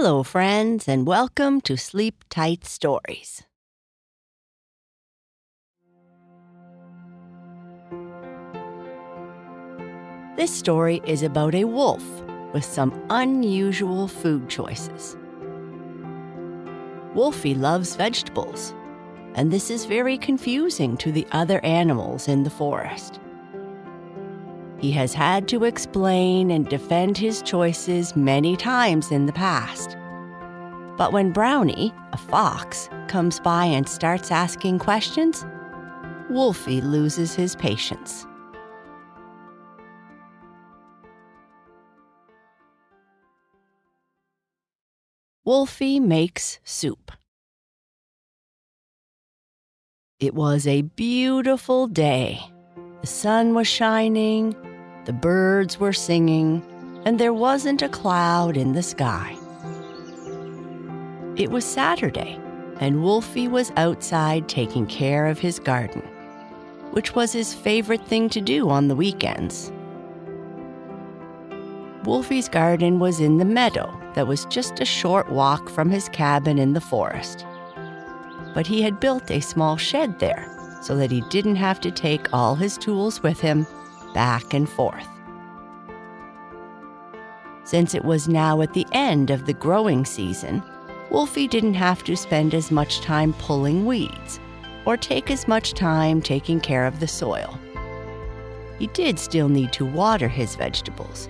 Hello, friends, and welcome to Sleep Tight Stories. This story is about a wolf with some unusual food choices. Wolfie loves vegetables, and this is very confusing to the other animals in the forest. He has had to explain and defend his choices many times in the past. But when Brownie, a fox, comes by and starts asking questions, Wolfie loses his patience. Wolfie makes soup. It was a beautiful day. The sun was shining, the birds were singing, and there wasn't a cloud in the sky. It was Saturday, and Wolfie was outside taking care of his garden, which was his favorite thing to do on the weekends. Wolfie's garden was in the meadow that was just a short walk from his cabin in the forest. But he had built a small shed there so that he didn't have to take all his tools with him back and forth. Since it was now at the end of the growing season, Wolfie didn't have to spend as much time pulling weeds or take as much time taking care of the soil. He did still need to water his vegetables,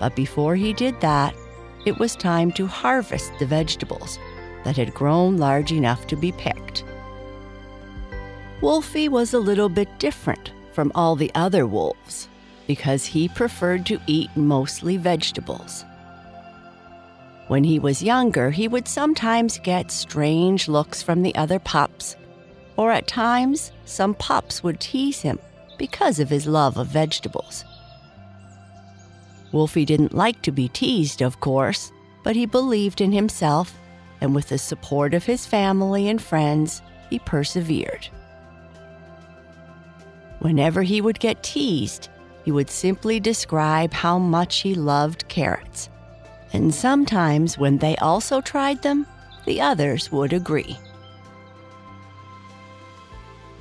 but before he did that, it was time to harvest the vegetables that had grown large enough to be picked. Wolfie was a little bit different from all the other wolves because he preferred to eat mostly vegetables. When he was younger, he would sometimes get strange looks from the other pups, or at times, some pups would tease him because of his love of vegetables. Wolfie didn't like to be teased, of course, but he believed in himself, and with the support of his family and friends, he persevered. Whenever he would get teased, he would simply describe how much he loved carrots. And sometimes, when they also tried them, the others would agree.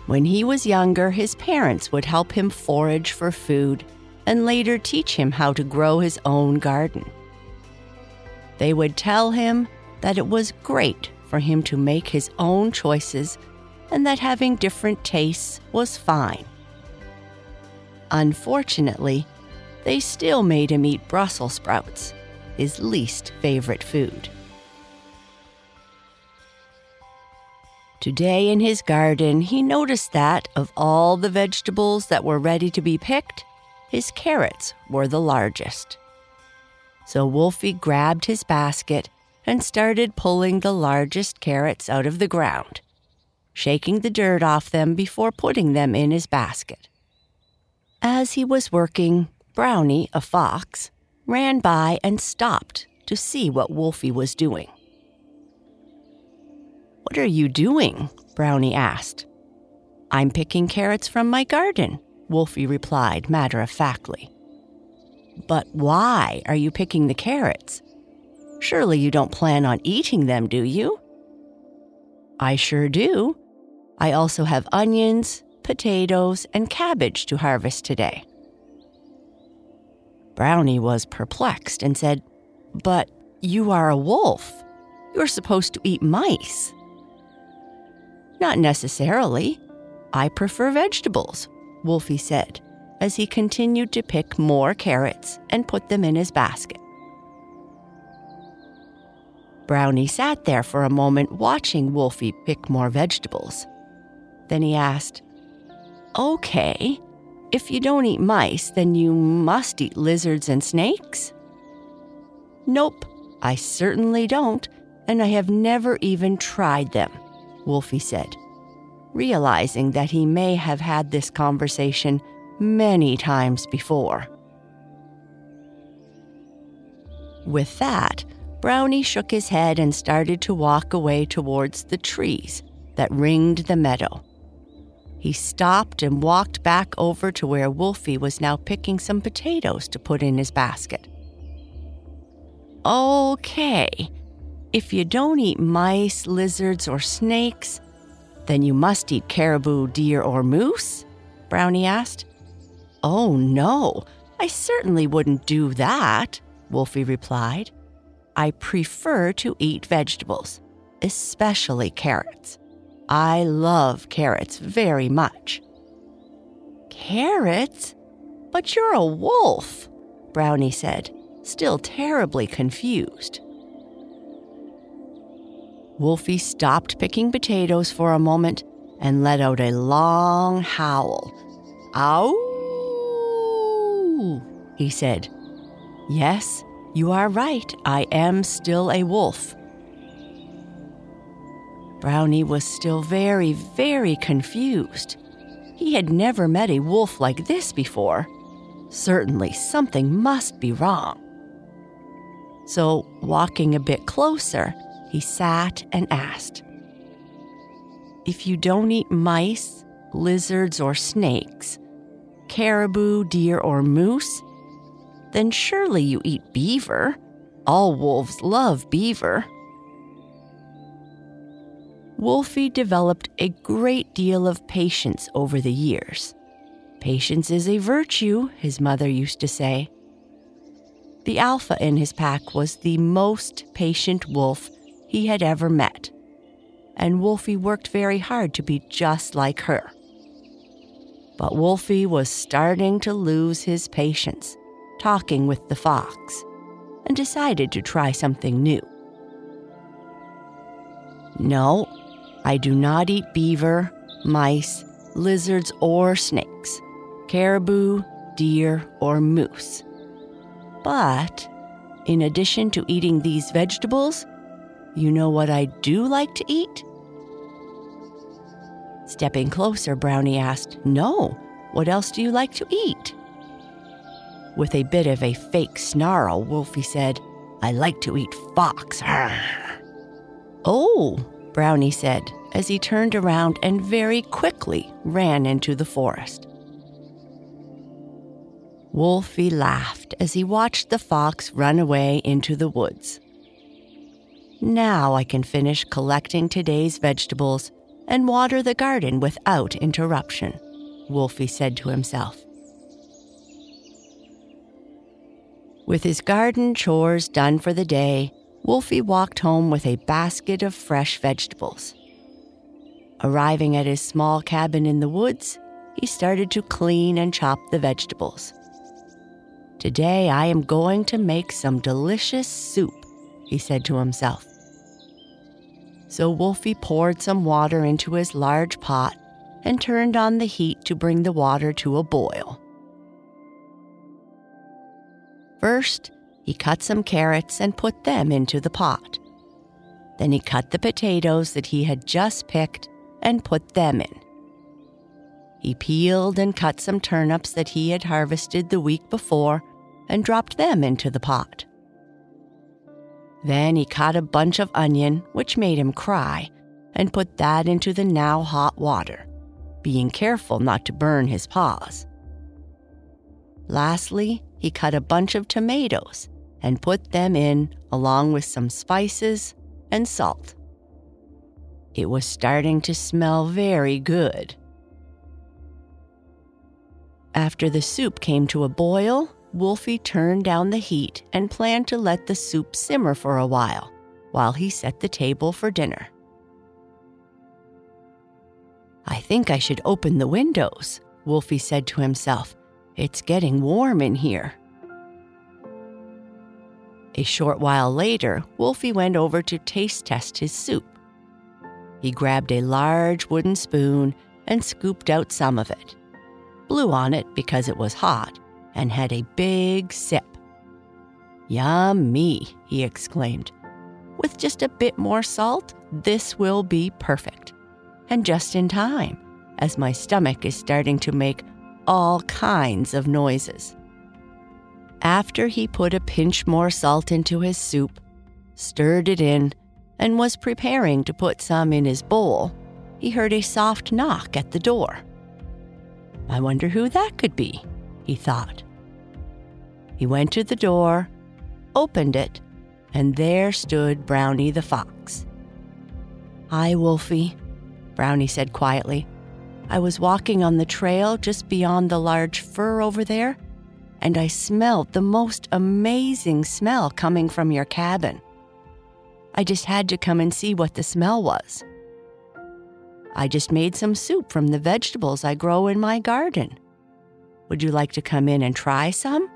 When he was younger, his parents would help him forage for food and later teach him how to grow his own garden. They would tell him that it was great for him to make his own choices and that having different tastes was fine. Unfortunately, they still made him eat Brussels sprouts, his least favorite food. Today in his garden, he noticed that of all the vegetables that were ready to be picked, his carrots were the largest. So Wolfie grabbed his basket and started pulling the largest carrots out of the ground, shaking the dirt off them before putting them in his basket. As he was working, Brownie, a fox, ran by and stopped to see what Wolfie was doing. What are you doing? Brownie asked. I'm picking carrots from my garden, Wolfie replied matter of factly. But why are you picking the carrots? Surely you don't plan on eating them, do you? I sure do. I also have onions, potatoes, and cabbage to harvest today. Brownie was perplexed and said, But you are a wolf. You're supposed to eat mice. Not necessarily. I prefer vegetables, Wolfie said as he continued to pick more carrots and put them in his basket. Brownie sat there for a moment watching Wolfie pick more vegetables. Then he asked, Okay, if you don't eat mice, then you must eat lizards and snakes? Nope, I certainly don't, and I have never even tried them, Wolfie said realizing that he may have had this conversation many times before. With that, Brownie shook his head and started to walk away towards the trees that ringed the meadow. He stopped and walked back over to where Wolfie was now picking some potatoes to put in his basket. Okay, if you don't eat mice, lizards, or snakes, then you must eat caribou, deer, or moose? Brownie asked. Oh, no, I certainly wouldn't do that, Wolfie replied. I prefer to eat vegetables, especially carrots. I love carrots very much. Carrots? But you're a wolf, Brownie said, still terribly confused. Wolfie stopped picking potatoes for a moment and let out a long howl. Ow! he said. Yes, you are right. I am still a wolf. Brownie was still very, very confused. He had never met a wolf like this before. Certainly something must be wrong. So, walking a bit closer, he sat and asked If you don't eat mice, lizards, or snakes, caribou, deer, or moose, then surely you eat beaver. All wolves love beaver. Wolfie developed a great deal of patience over the years. Patience is a virtue, his mother used to say. The alpha in his pack was the most patient wolf he had ever met, and Wolfie worked very hard to be just like her. But Wolfie was starting to lose his patience, talking with the fox, and decided to try something new. No, I do not eat beaver, mice, lizards, or snakes, caribou, deer, or moose. But in addition to eating these vegetables, you know what I do like to eat? Stepping closer, Brownie asked, No, what else do you like to eat? With a bit of a fake snarl, Wolfie said, I like to eat fox. oh, Brownie said as he turned around and very quickly ran into the forest. Wolfie laughed as he watched the fox run away into the woods. Now I can finish collecting today's vegetables and water the garden without interruption, Wolfie said to himself. With his garden chores done for the day, Wolfie walked home with a basket of fresh vegetables. Arriving at his small cabin in the woods, he started to clean and chop the vegetables. Today I am going to make some delicious soup, he said to himself. So Wolfie poured some water into his large pot and turned on the heat to bring the water to a boil. First, he cut some carrots and put them into the pot. Then he cut the potatoes that he had just picked and put them in. He peeled and cut some turnips that he had harvested the week before and dropped them into the pot. Then he cut a bunch of onion, which made him cry, and put that into the now hot water, being careful not to burn his paws. Lastly, he cut a bunch of tomatoes and put them in along with some spices and salt. It was starting to smell very good. After the soup came to a boil, Wolfie turned down the heat and planned to let the soup simmer for a while, while he set the table for dinner. I think I should open the windows, Wolfie said to himself. It's getting warm in here. A short while later, Wolfie went over to taste test his soup. He grabbed a large wooden spoon and scooped out some of it, blew on it because it was hot, and had a big sip. Yummy, he exclaimed. With just a bit more salt, this will be perfect. And just in time, as my stomach is starting to make all kinds of noises. After he put a pinch more salt into his soup, stirred it in, and was preparing to put some in his bowl, he heard a soft knock at the door. I wonder who that could be, he thought. He went to the door, opened it, and there stood Brownie the fox. Hi, Wolfie, Brownie said quietly. I was walking on the trail just beyond the large fir over there, and I smelled the most amazing smell coming from your cabin. I just had to come and see what the smell was. I just made some soup from the vegetables I grow in my garden. Would you like to come in and try some?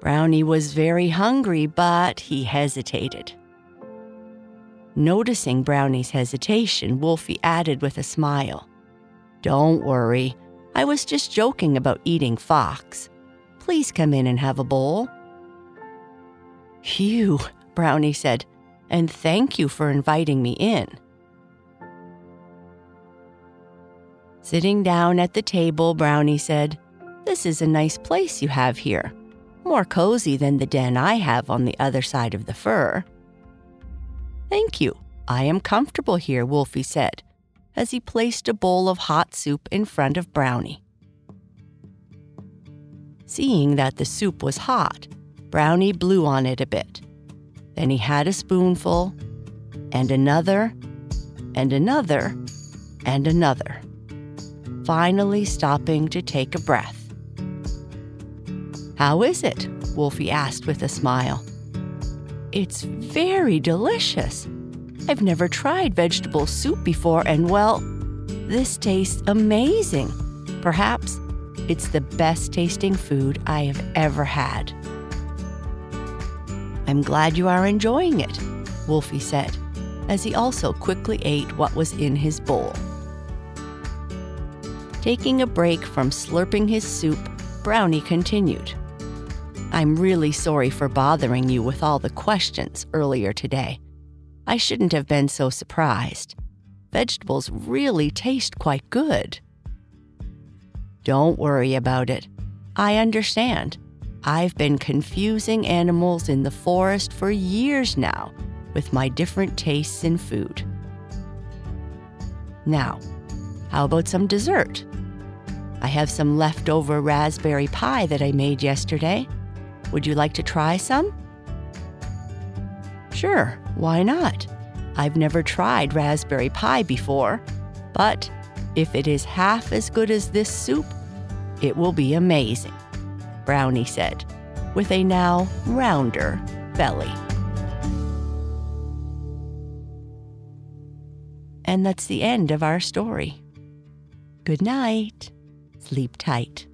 Brownie was very hungry, but he hesitated. Noticing Brownie's hesitation, Wolfie added with a smile, Don't worry, I was just joking about eating fox. Please come in and have a bowl. Phew, Brownie said, and thank you for inviting me in. Sitting down at the table, Brownie said, This is a nice place you have here more cozy than the den I have on the other side of the fir. Thank you. I am comfortable here, Wolfie said, as he placed a bowl of hot soup in front of Brownie. Seeing that the soup was hot, Brownie blew on it a bit. Then he had a spoonful, and another, and another, and another, finally stopping to take a breath. How is it? Wolfie asked with a smile. It's very delicious. I've never tried vegetable soup before, and well, this tastes amazing. Perhaps it's the best tasting food I have ever had. I'm glad you are enjoying it, Wolfie said, as he also quickly ate what was in his bowl. Taking a break from slurping his soup, Brownie continued. I'm really sorry for bothering you with all the questions earlier today. I shouldn't have been so surprised. Vegetables really taste quite good. Don't worry about it. I understand. I've been confusing animals in the forest for years now with my different tastes in food. Now, how about some dessert? I have some leftover raspberry pie that I made yesterday. Would you like to try some? Sure, why not? I've never tried raspberry pie before, but if it is half as good as this soup, it will be amazing, Brownie said, with a now rounder belly. And that's the end of our story. Good night. Sleep tight.